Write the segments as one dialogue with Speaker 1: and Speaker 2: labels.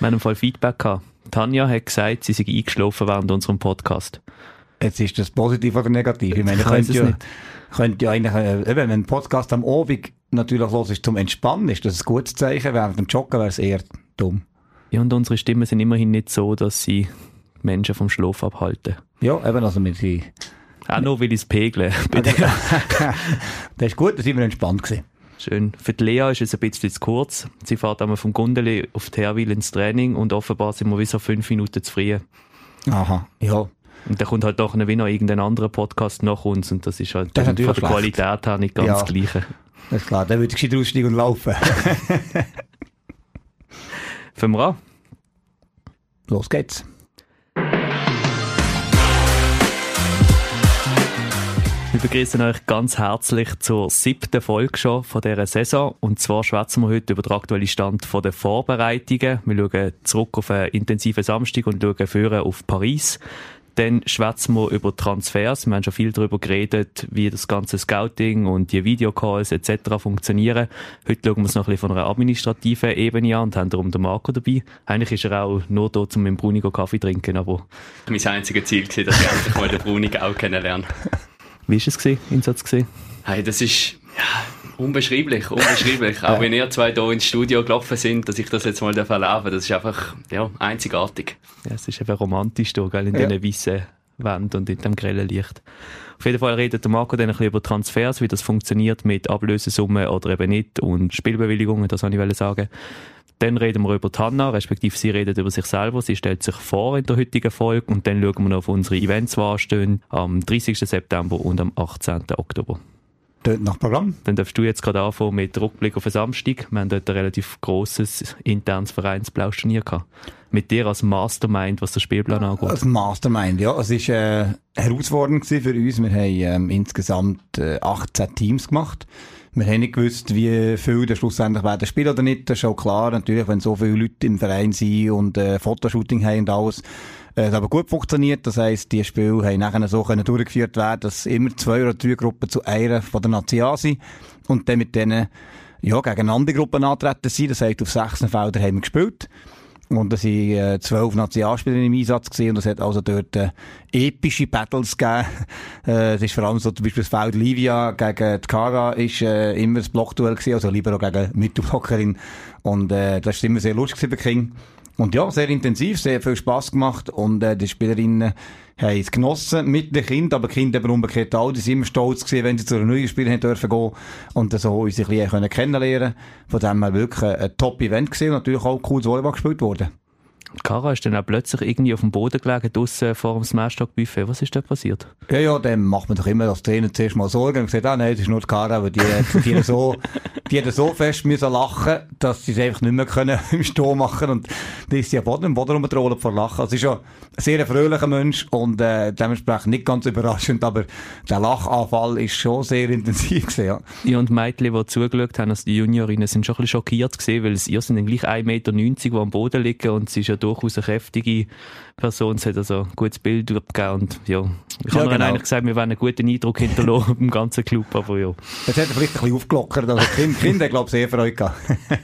Speaker 1: Wir haben Fall Feedback gehabt. Tanja hat gesagt, sie sei eingeschlafen während unserem Podcast.
Speaker 2: Jetzt ist das positiv oder negativ? Ich meine,
Speaker 1: Ich
Speaker 2: könnte ja, könnte ja eigentlich, äh, eben, wenn ein Podcast am Abend natürlich los ist zum Entspannen, ist das ein gutes Zeichen. Während dem Joggen wäre es eher dumm.
Speaker 1: Ja, und unsere Stimmen sind immerhin nicht so, dass sie Menschen vom Schlaf abhalten.
Speaker 2: Ja, eben, also wir sind,
Speaker 1: Auch nur, weil ich es pegle.
Speaker 2: das ist gut, da sind wir entspannt gewesen.
Speaker 1: Schön. Für die Lea ist es ein bisschen zu kurz. Sie fährt einmal vom Gundeli auf die Herwil ins Training und offenbar sind wir wie so fünf Minuten zu früh.
Speaker 2: Aha, ja.
Speaker 1: Und da kommt halt doch noch wie noch irgendein anderer Podcast nach uns und das ist halt
Speaker 2: Das ist
Speaker 1: von der. Qualität her nicht ganz
Speaker 2: Ja.
Speaker 1: das Gleiche.
Speaker 2: Das ist klar, dann würde ich gescheit aussteigen und laufen.
Speaker 1: Fangen wir an.
Speaker 2: Los geht's.
Speaker 1: Wir begrüßen euch ganz herzlich zur siebten Folge schon von dieser Saison. Und zwar schwätzen wir heute über den aktuellen Stand der Vorbereitungen. Wir schauen zurück auf einen intensiven Samstag und schauen vorher auf Paris. Dann schwätzen wir über Transfers. Wir haben schon viel darüber geredet, wie das ganze Scouting und die Videocalls etc. funktionieren. Heute schauen wir es noch ein bisschen von einer administrativen Ebene an und haben darum den Marco dabei. Eigentlich ist er auch nur da, um mit dem Brunigo Kaffee zu trinken, aber
Speaker 3: mein einziges Ziel gewesen, dass ich endlich mal den Brunig auch kennenlerne.
Speaker 1: Wie war es gewesen? Einsatz gewesen?
Speaker 3: Hey, das ist ja, unbeschreiblich, unbeschreiblich. Auch wenn ihr zwei hier ins Studio gelaufen sind, dass ich das jetzt mal erleben darf, das ist einfach ja, einzigartig.
Speaker 1: Ja, es ist eben romantisch da, gell, in
Speaker 2: Ja.
Speaker 1: diesen weißen Wänden und in dem grellen Licht. Auf jeden Fall redet der Marco dann ein bisschen über Transfers, wie das funktioniert mit Ablösesummen oder eben nicht und Spielbewilligungen, das wollte ich sagen. Dann reden wir über Tanna, respektive sie redet über sich selber. Sie stellt sich vor in der heutigen Folge und dann schauen wir noch auf unsere Events, die anstehen, am 30. September und am 18. Oktober.
Speaker 2: Dort nach Programm.
Speaker 1: Dann darfst du jetzt gerade anfangen mit Rückblick auf den Samstag. Wir haben dort ein relativ grosses internes Vereinsplauschturnier gehabt. Mit dir als Mastermind, was den Spielplan angeht.
Speaker 2: Als Mastermind, ja. Es war äh, herausfordernd für uns. Wir haben ähm, insgesamt äh, 18 Teams gemacht. Wir haben nicht gewusst, wie viel da schlussendlich werden spielen oder nicht. Das ist auch klar. Natürlich, wenn so viele Leute im Verein sind und äh, Fotoshooting haben und alles. Äh, Es hat aber gut funktioniert. Das heisst, die Spiele haben nachher so können durchgeführt werden, dass immer zwei oder drei Gruppen zu einer von der Nazi A sind. Und dann mit denen, ja, gegen andere Gruppen antreten sind. Das heisst, auf sechs Feldern haben wir gespielt. Und es waren äh, zwölf Nationalspieler im Einsatz gewesen, und es hat also dort äh, epische Battles gegeben. Äh, es ist vor allem so zum Beispiel das Feld Livia gegen die Kara ist äh, immer das Blockduell gewesen, also Libero gegen Mittelblockerin. Und äh, das war immer sehr lustig bei King. Und ja, sehr intensiv, sehr viel Spass gemacht. Und äh, die Spielerinnen haben es genossen mit den Kindern, aber die Kinder eben umgekehrt auch, die sind immer stolz gewesen, wenn sie zu einer neuen Spielerin dürfen und so uns ein bisschen kennenlernen. Von dem her wirklich ein, ein Top-Event gewesen und natürlich auch cooles Volleyball gespielt worden.
Speaker 1: Kara ist dann auch plötzlich irgendwie auf dem Boden gelegen, draussen vor dem Smashtalk-Buffet. Was ist da passiert?
Speaker 2: Ja, ja, dann macht man doch immer als Trainer zuerst mal Sorgen und sagt, ah nein, das ist nur die Kara, aber die, die, die, so, die hat so fest müssen lachen, dass sie es einfach nicht mehr können im Stehen machen und die ist ja Boden, im Boden rumgetrollt vor Lachen. Also, sie ist ja ein sehr fröhlicher Mensch und äh, dementsprechend nicht ganz überraschend, aber der Lachanfall ist schon sehr intensiv gewesen, ja.
Speaker 1: Ja, und Mädchen, die zugeschaut haben, also die Juniorinnen, sind schon ein bisschen schockiert gewesen, weil sie ihr sind dann gleich 1,90 Meter, die am Boden liegen und sie ist ja durchaus eine kräftige Person. Sie hat also ein gutes Bild abgegeben und ja, ich
Speaker 2: Ja,
Speaker 1: habe
Speaker 2: genau.
Speaker 1: eigentlich gesagt, wir wollen einen guten Eindruck hinterlassen im ganzen Club, aber ja.
Speaker 2: Jetzt hat er vielleicht ein bisschen aufgelockert, also Kinder haben, glaube ich, sehr Freude gehabt.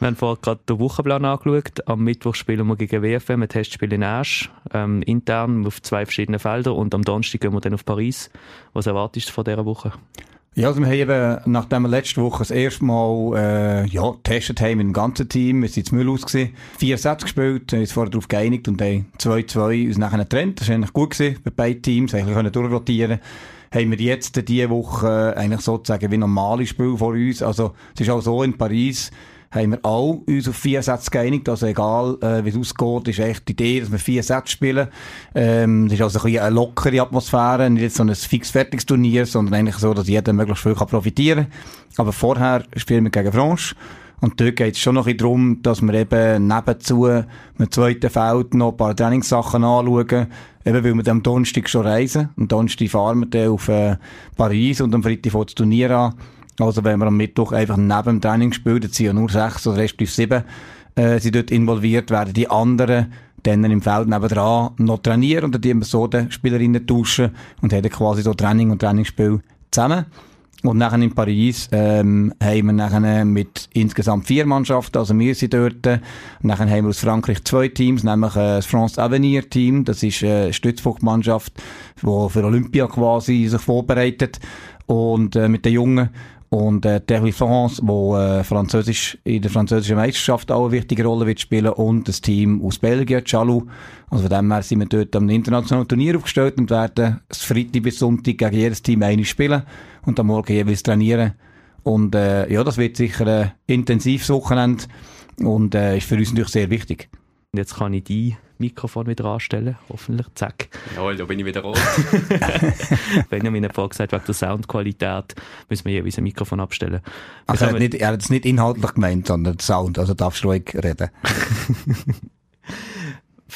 Speaker 1: Wir haben vorher gerade den Wochenplan angeschaut. Am Mittwoch spielen wir gegen WFM ein Testspiel in Asch, ähm, intern auf zwei verschiedenen Feldern und am Donnerstag gehen wir dann auf Paris. Was erwartest du von dieser Woche?
Speaker 2: Ja, also wir haben eben, nachdem wir letzte Woche das erste Mal, äh, ja, getestet haben mit dem ganzen Team, wir sind in Müll ausgesehen, vier Sätze gespielt, haben uns vorher darauf geeinigt und haben 2-2 uns nachher getrennt. Das war eigentlich gut gewesen, bei beiden Teams, eigentlich können durchrotieren. Haben wir jetzt diese Woche äh, eigentlich sozusagen wie normale Spiel vor uns. Also, es ist auch so in Paris, haben wir alle uns auf vier Sätze geeinigt. Also egal, äh, wie es ausgeht, ist echt die Idee, dass wir vier Sätze spielen. Ähm, es ist also ein bisschen eine lockere Atmosphäre, nicht jetzt so ein fix-fertiges Turnier, sondern eigentlich so, dass jeder möglichst viel kann profitieren kann. Aber vorher spielen wir gegen Franche. Und dort geht es schon noch ein bisschen darum, dass wir eben nebenzu im zweiten Feld noch ein paar Trainingssachen anschauen. Eben weil wir am Donnerstag schon reisen. Am Donnerstag fahren wir dann auf äh, Paris und am Freitag fängt das Turnier an. Also wenn wir am Mittwoch einfach neben dem Training spielen, dann sind ja nur sechs oder respektive sieben äh, sind dort involviert, werden die anderen dann im Feld nebendran noch trainieren und dann die so die Spielerinnen tauschen und haben quasi so Training und Trainingsspiel zusammen. Und nachher in Paris ähm, haben wir nachher mit insgesamt vier Mannschaften, also wir sind dort. Nachher haben wir aus Frankreich zwei Teams, nämlich äh, das France Avenir Team, das ist äh, eine Stützpunktmannschaft, die für Olympia quasi sich vorbereitet und äh, mit den Jungen. Und äh, Terry France, wo äh, Französisch, in der französischen Meisterschaft auch eine wichtige Rolle wird spielen und das Team aus Belgien, Chalou. Also von dem her sind wir dort am internationalen Turnier aufgestellt und werden das Freitag bis Sonntag gegen jedes Team eine spielen und am Morgen jeweils trainieren. Und äh, ja, das wird sicher ein intensives Wochenende und äh, ist für uns natürlich sehr wichtig.
Speaker 1: Und jetzt kann ich die Mikrofon wieder anstellen. Hoffentlich. Zack.
Speaker 3: Jawohl, da bin ich wieder rot.
Speaker 1: Benjamin hat vorhin gesagt, wegen der Soundqualität müssen wir jeweils ein Mikrofon abstellen.
Speaker 2: Also er hat, nicht, er hat es nicht inhaltlich gemeint, sondern Sound. Also darfst du ruhig reden.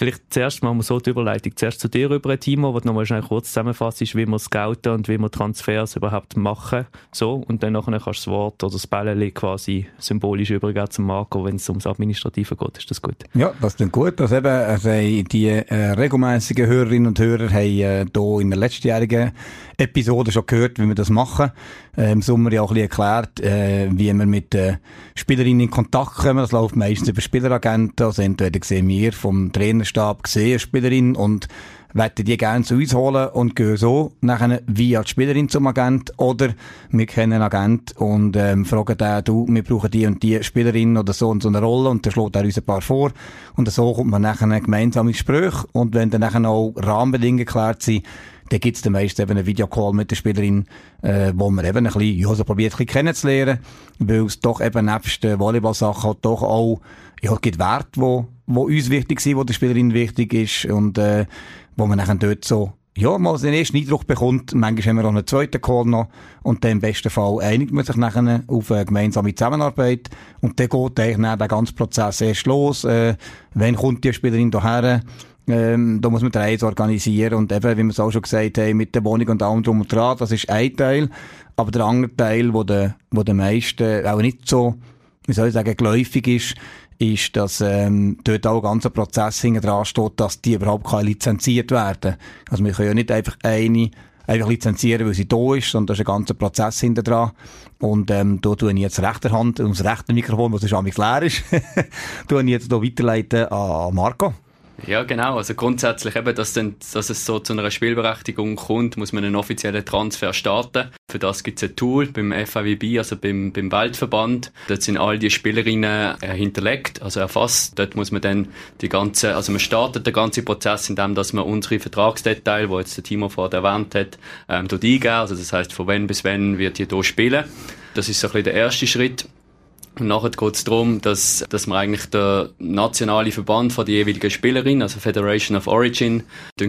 Speaker 1: Vielleicht zuerst machen wir so die Überleitung. Zuerst zu dir rüber, Timo, wo du nochmal schnell kurz zusammenfasst, wie wir scouten und wie wir Transfers überhaupt machen. So. Und dann nachher kannst du das Wort oder das Bällchen quasi symbolisch übergeben zum Marco, wenn es ums Administrative geht. Ist das gut?
Speaker 2: Ja, das klingt gut. Also eben, also die äh, regelmäßigen Hörerinnen und Hörer haben äh, hier in der letztjährigen Episode schon gehört, wie wir das machen. Äh, Im Sommer ja auch ein bisschen erklärt, äh, wie wir mit äh, Spielerinnen in Kontakt kommen. Das läuft meistens über Spieleragenten. Also entweder sehen wir vom Trainerstab gesehen Spielerin und wollen die gerne zu uns holen und gehen so nachher via die Spielerin zum Agent. Oder wir kennen einen Agent und ähm, fragen den, du, wir brauchen die und die Spielerin oder so und so eine Rolle. Und dann schlägt er uns ein paar vor. Und so kommt man nachher gemeinsam ins Gespräch. Und wenn dann nachher auch Rahmenbedingungen geklärt sind, dann gibt's dann meist eben einen Videocall mit der Spielerin, äh, wo man eben ein bisschen, ja, so probiert ein bisschen kennenzulernen, weil es doch eben nebst den Volleyball-Sachen halt doch auch, ja, gibt Werte, wo, wo uns wichtig sind, wo der Spielerin wichtig ist und, äh, wo man dann dort so, ja, mal den ersten Eindruck bekommt, manchmal haben wir auch einen zweiten Call noch und dann im besten Fall einigt man sich nachher auf eine gemeinsame Zusammenarbeit und dann geht eigentlich dann der ganze Prozess erst los, äh, wenn kommt die Spielerin hierher, ähm, da muss man den Reise organisieren und eben, wie wir es auch schon gesagt haben, mit der Wohnung und allem drum und dran, das ist ein Teil. Aber der andere Teil, wo der, wo der meisten auch nicht so, wie soll ich sagen, geläufig ist, ist, dass ähm, dort auch ein ganzer Prozess hinten dran steht, dass die überhaupt keine lizenziert werden. Also wir können ja nicht einfach eine einfach lizenzieren, weil sie da ist, sondern da ist ein ganzer Prozess hinten dran. Und ähm, da tue ich jetzt rechter Hand, um das rechte Mikrofon, was sonst leer ist, tue ich jetzt hier weiterleiten an Marco.
Speaker 3: Ja, genau. Also grundsätzlich eben, dass, dann, dass es so zu einer Spielberechtigung kommt, muss man einen offiziellen Transfer starten. Für das gibt es ein Tool beim FAWB, also beim, beim Weltverband. Dort sind all die Spielerinnen äh, hinterlegt, also erfasst. Dort muss man dann die ganze, also man startet den ganzen Prozess, indem dass man unsere Vertragsdetail, wo jetzt der Timo vorher erwähnt hat, ähm, dort eingeben. Also das heißt, von wann bis wann wird ihr hier spielen. Das ist so ein bisschen der erste Schritt. Und nachher geht es darum, dass, dass wir eigentlich den nationalen Verband von der jeweiligen Spielerin, also Federation of Origin,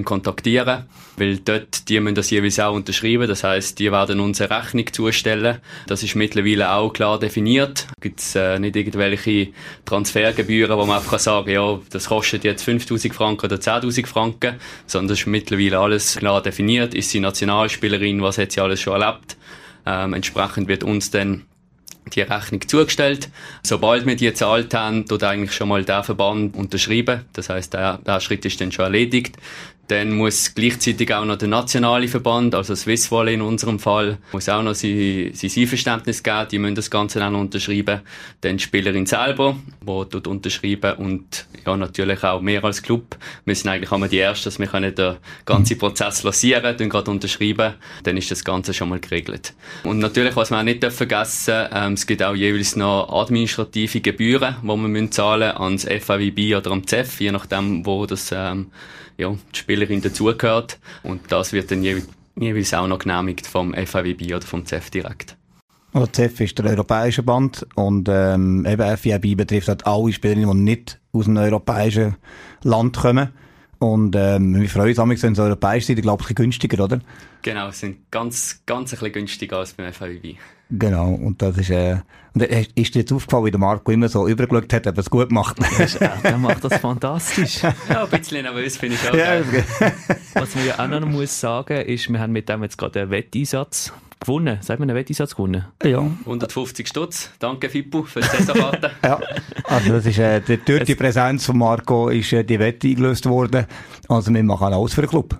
Speaker 3: kontaktieren. Weil dort, die müssen das jeweils auch unterschreiben. Das heißt, die werden uns eine Rechnung zustellen. Das ist mittlerweile auch klar definiert. Gibt es äh, nicht irgendwelche Transfergebühren, wo man einfach sagen kann, ja, das kostet jetzt 5000 Franken oder 10.000 Franken. Sondern das ist mittlerweile alles klar definiert. Ist sie Nationalspielerin? Was hat sie alles schon erlebt? Ähm, entsprechend wird uns dann die Rechnung zugestellt. Sobald wir die gezahlt haben, tut eigentlich schon mal der Verband unterschreiben. Das heißt, der, der Schritt ist dann schon erledigt. Dann muss gleichzeitig auch noch der nationale Verband, also Swiss Volley in unserem Fall, muss auch noch sein, sein Einverständnis geben. Die müssen das Ganze dann unterschreiben. Dann die Spielerin selber, die dort unterschreiben und ja, natürlich auch mehr als Club. Wir sind eigentlich einmal die Ersten, dass wir können den ganzen Prozess lancieren, dann gerade unterschreiben. Dann ist das Ganze schon mal geregelt. Und natürlich, was wir auch nicht vergessen ähm, es gibt auch jeweils noch administrative Gebühren, die wir zahlen müssen ans FAWB oder am CEF, je nachdem, wo das ähm, ja, die Spielerin dazugehört. Und das wird dann je, jeweils auch noch genehmigt vom FIVB oder vom CEF direkt.
Speaker 2: Also CEF ist der europäische Band und ähm, eben betrifft halt alle Spielerinnen, die nicht aus einem europäischen Land kommen. Und ähm, wir freuen uns, wenn es europäisch sind, ich glaube, ein bisschen günstiger, oder?
Speaker 3: Genau, sind ganz, ganz ein bisschen günstiger als beim FIB.
Speaker 2: Genau, und das ist, äh, und ist dir jetzt aufgefallen, wie der Marco immer so übergeschaut hat, ob er es gut macht?
Speaker 1: ja, der macht das fantastisch.
Speaker 3: ja, ein bisschen nervös finde ich auch. Ja,
Speaker 1: Was man ja auch noch muss sagen, ist, wir haben mit dem jetzt gerade einen Wetteinsatz gewonnen. Sagt man einen Wetteisatz gewonnen?
Speaker 2: Ja.
Speaker 3: 150 Stutz. Danke Fippo für die Saisonkarte.
Speaker 2: ja, also das ist, äh, durch die Präsenz von Marco ist äh, die Wette eingelöst worden. Also wir machen alles für den Club.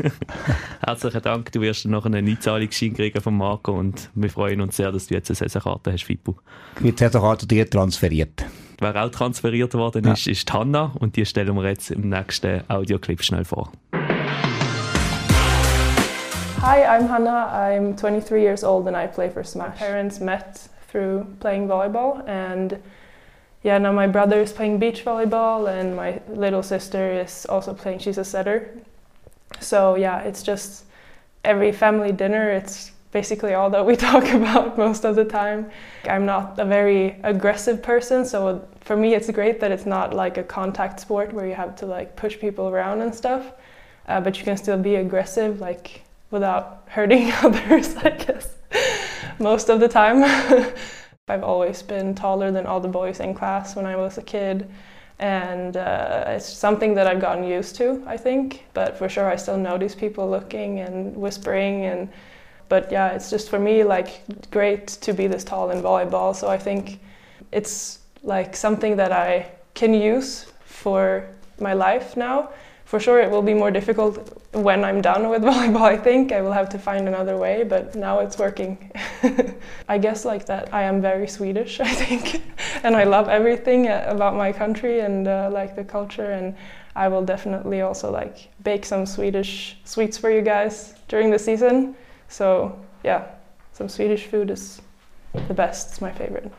Speaker 1: Herzlichen Dank. Du wirst noch einen Einzahlungsschein kriegen von Marco und wir freuen uns sehr, dass du jetzt eine Saisonkarte hast, Fippo.
Speaker 2: Die Saisonkarte dir transferiert.
Speaker 1: Wer auch transferiert worden ist, ja. ist Hanna und die stellen wir jetzt im nächsten Audioclip schnell vor.
Speaker 4: Hi, I'm Hannah. I'm 23 years old and I play for Smash. My parents met through playing volleyball and yeah, now my brother is playing beach volleyball and my little sister is also playing, she's a setter. So yeah, it's just every family dinner, it's basically all that we talk about most of the time. I'm not a very aggressive person, so for me it's great that it's not like a contact sport where you have to like push people around and stuff. Uh, but you can still be aggressive, like without hurting others, I guess, most of the time. I've always been taller than all the boys in class when I was a kid, and uh, it's something that I've gotten used to, I think. But for sure, I still notice people looking and whispering, and but yeah, it's just for me like great to be this tall in volleyball. So I think it's like something that I can use for my life now for sure it will be more difficult when I'm done with volleyball. I think I will have to find another way, but now it's working. I guess like that I am very Swedish, I think, and I love everything uh, about my country and uh, like the culture. And I will definitely also like bake some Swedish sweets for you guys during the season. So yeah, some Swedish food is the best. It's my favorite.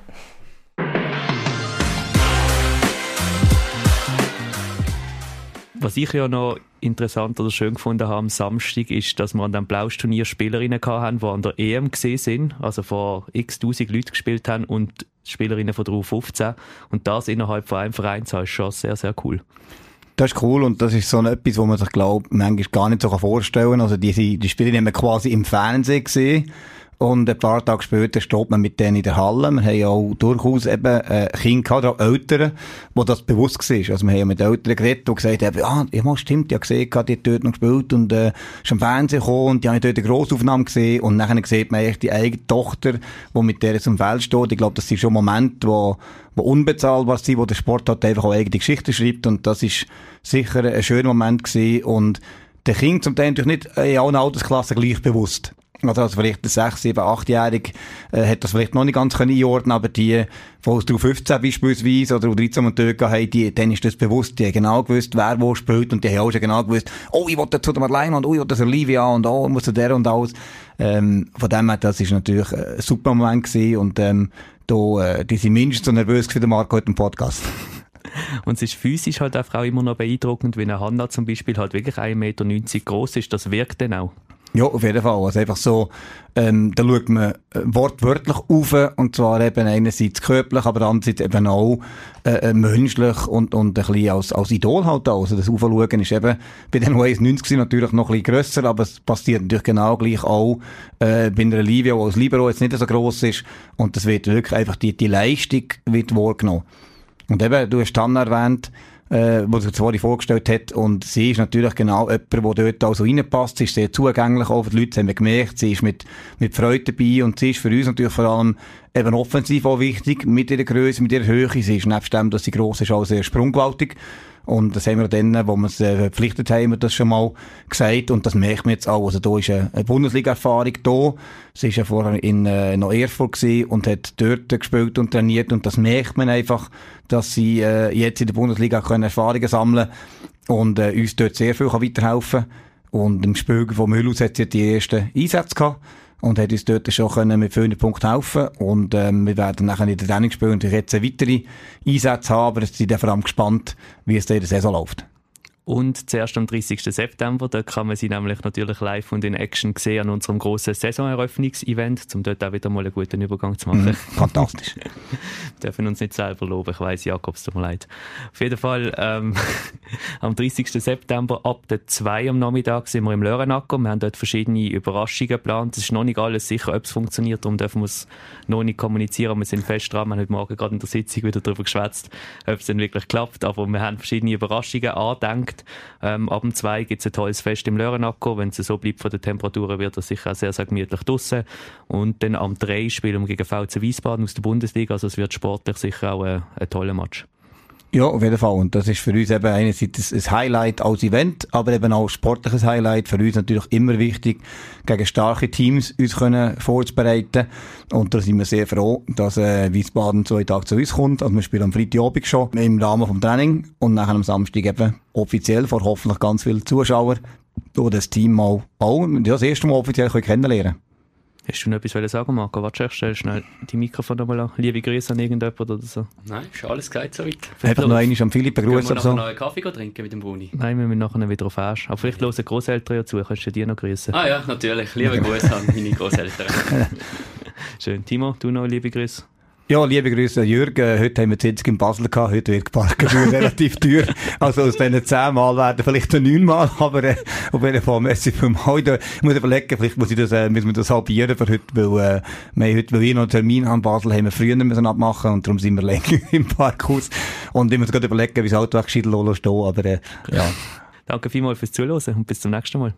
Speaker 1: Was ich ja noch interessant oder schön gefunden habe am Samstag, ist, dass wir an dem Blausturnier Spielerinnen hatten, die an der EM gesehen sind, also vor x tausend Leuten gespielt haben und Spielerinnen von der U15 und das innerhalb von einem Verein, das ist schon sehr, sehr cool.
Speaker 2: Das ist cool und das ist so etwas, wo man sich, glaube manchmal gar nicht so vorstellen kann. Also die, die Spiele haben wir quasi im Fernsehen gesehen und ein paar Tage später steht man mit denen in der Halle. Wir haben ja auch durchaus eben äh, Kinder gehabt, auch Eltern, wo das bewusst war. Also wir haben ja mit Eltern geredet, die gesagt haben, ja, ja stimmt, ich habe gesehen, die hat dort noch gespielt und äh, ist am Fernsehen gekommen und die haben dort eine Grossaufnahme gesehen und nachher sieht man eigentlich die eigene Tochter, die mit der zum Feld steht. Ich glaube, das sind schon Momente, wo, wo unbezahlbar sind, wo der Sport halt einfach auch eigene Geschichte schreibt und das ist sicher ein schöner Moment gewesen und der Kind zum Teil natürlich nicht in allen Altersklassen gleich bewusst. Also, also vielleicht der 6, 7, 8-Jährige äh, hat das vielleicht noch nicht ganz können einordnen aber die von aus 15 beispielsweise oder 13 und dort haben, die, denen ist das bewusst, die haben genau gewusst, wer wo spielt und die haben auch schon genau gewusst, oh, ich wollte zu dem Marlene und oh, ich wollte zu Olivia und oh, muss zu der und alles. Ähm, von dem her, das ist natürlich ein super Moment gewesen und ähm, da, äh, die sind mindestens so nervös für den Marco heute im Podcast.
Speaker 1: Und es ist physisch halt auch immer noch beeindruckend, wenn eine Hanna zum Beispiel halt wirklich 1,90 Meter groß ist. Das wirkt dann auch.
Speaker 2: Ja, auf jeden Fall. Also einfach so, ähm, da schaut man äh, wortwörtlich auf, und zwar eben einerseits körperlich, aber andererseits eben auch äh, äh, menschlich und, und ein bisschen als, als Idol halt auch. Also das Aufschauen ist eben bei den US 90 natürlich noch ein bisschen grösser, aber es passiert natürlich genau gleich auch äh, bei einer Livia, die als Libero jetzt nicht so gross ist und das wird wirklich einfach, die, die Leistung wird wahrgenommen. Und eben, du hast dann erwähnt, äh, wo sich vorhin vorgestellt hat. Und sie ist natürlich genau jemand, der dort also reinpasst. Sie ist sehr zugänglich auch für die Leute, das haben wir gemerkt. Sie ist mit, mit Freude dabei und sie ist für uns natürlich vor allem eben offensiv auch wichtig, mit ihrer Größe, mit ihrer Höhe. Sie ist nebst dem, dass sie gross ist, auch sehr sprunggewaltig. Und das haben wir dann, wo wir es äh, verpflichtet haben, das schon mal gesagt. Und das merkt man jetzt auch. Also da ist eine, Bundesliga-Erfahrung da. Sie ist ja vorher in, äh, noch Erfurt gewesen und hat dort gespielt und trainiert. Und das merkt man einfach, dass sie äh, jetzt in der Bundesliga können Erfahrungen sammeln und äh, uns dort sehr viel kann weiterhelfen Und im Spiel von Müllhaus hat sie die ersten Einsätze gehabt und hat uns dort schon können mit vielen Punkten helfen und ähm, wir werden nachher in der Trainingsspiel und jetzt weitere Einsätze haben, aber sind vor allem gespannt, wie es in der Saison läuft.
Speaker 1: Und zuerst am 30. September, da kann man sie nämlich natürlich live und in Action sehen an unserem grossen Saisoneröffnungsevent, um dort auch wieder mal einen guten Übergang zu machen. Mm,
Speaker 2: fantastisch.
Speaker 1: wir dürfen uns nicht selber loben, ich weiss, Jakobs, tut mir leid. Auf jeden Fall, ähm, am 30. September ab der 2 am Nachmittag sind wir im Lörenacker. Wir haben dort verschiedene Überraschungen geplant. Es ist noch nicht alles sicher, ob es funktioniert, darum dürfen wir es noch nicht kommunizieren. Wir sind fest dran, wir haben heute Morgen gerade in der Sitzung wieder darüber geschwätzt, ob es denn wirklich klappt. Aber wir haben verschiedene Überraschungen angedenkt Ähm, ab dem 2 gibt es ein tolles Fest im Lörenacker. Wenn es so bleibt von den Temperaturen, wird es sicher auch sehr, sehr gemütlich draussen. Und dann am 3 spielen wir gegen VC Wiesbaden aus der Bundesliga. Also es wird sportlich sicher auch ein, ein toller Match.
Speaker 2: Ja, auf jeden Fall. Und das ist für uns eben einerseits ein Highlight als Event, aber eben auch ein sportliches Highlight. Für uns natürlich immer wichtig, gegen starke Teams uns können vorzubereiten. Und da sind wir sehr froh, dass äh, Wiesbaden zwei Tage zu uns kommt. Also wir spielen am Freitagabend schon im Rahmen vom Training und nachher am Samstag eben offiziell vor hoffentlich ganz vielen Zuschauern, wo das Team mal auch das erste Mal offiziell kennenlernen können.
Speaker 1: Hast du noch etwas sagen, Marco? Warte, stell schnell die Mikrofon nochmal an. Liebe Grüße an irgendjemand oder so.
Speaker 3: Nein, ist alles gesagt soweit.
Speaker 2: Einfach noch einmal am Philipp begrüßen.
Speaker 3: Können wir noch einen Kaffee trinken mit dem Buni?
Speaker 1: Nein, wir müssen nachher wieder auf Asch. Aber vielleicht hören Großeltern ja zu. Kannst du die noch grüßen?
Speaker 3: Ah ja, natürlich. Liebe Grüße an meine Großeltern.
Speaker 1: Schön. Timo, du noch liebe Grüße?
Speaker 2: Ja, liebe Grüße Jürgen. Heute haben wir Sitzung in Basel gehabt. Heute wird Parkgebühr relativ teuer. Also aus diesen zehn Mal werden vielleicht neun Mal. Aber äh, auf jeden Fall, merci für mal. Ich muss überlegen, vielleicht muss ich das, äh, müssen wir das halbieren für heute, weil, äh, wir heute, weil wir noch einen Termin haben in Basel, haben wir früher müssen abmachen und darum sind wir länger im Parkhaus. Und ich muss gerade überlegen, wie das Auto weggescheit stehen. Aber äh, ja.
Speaker 1: Danke vielmals fürs Zuhören und bis zum nächsten Mal.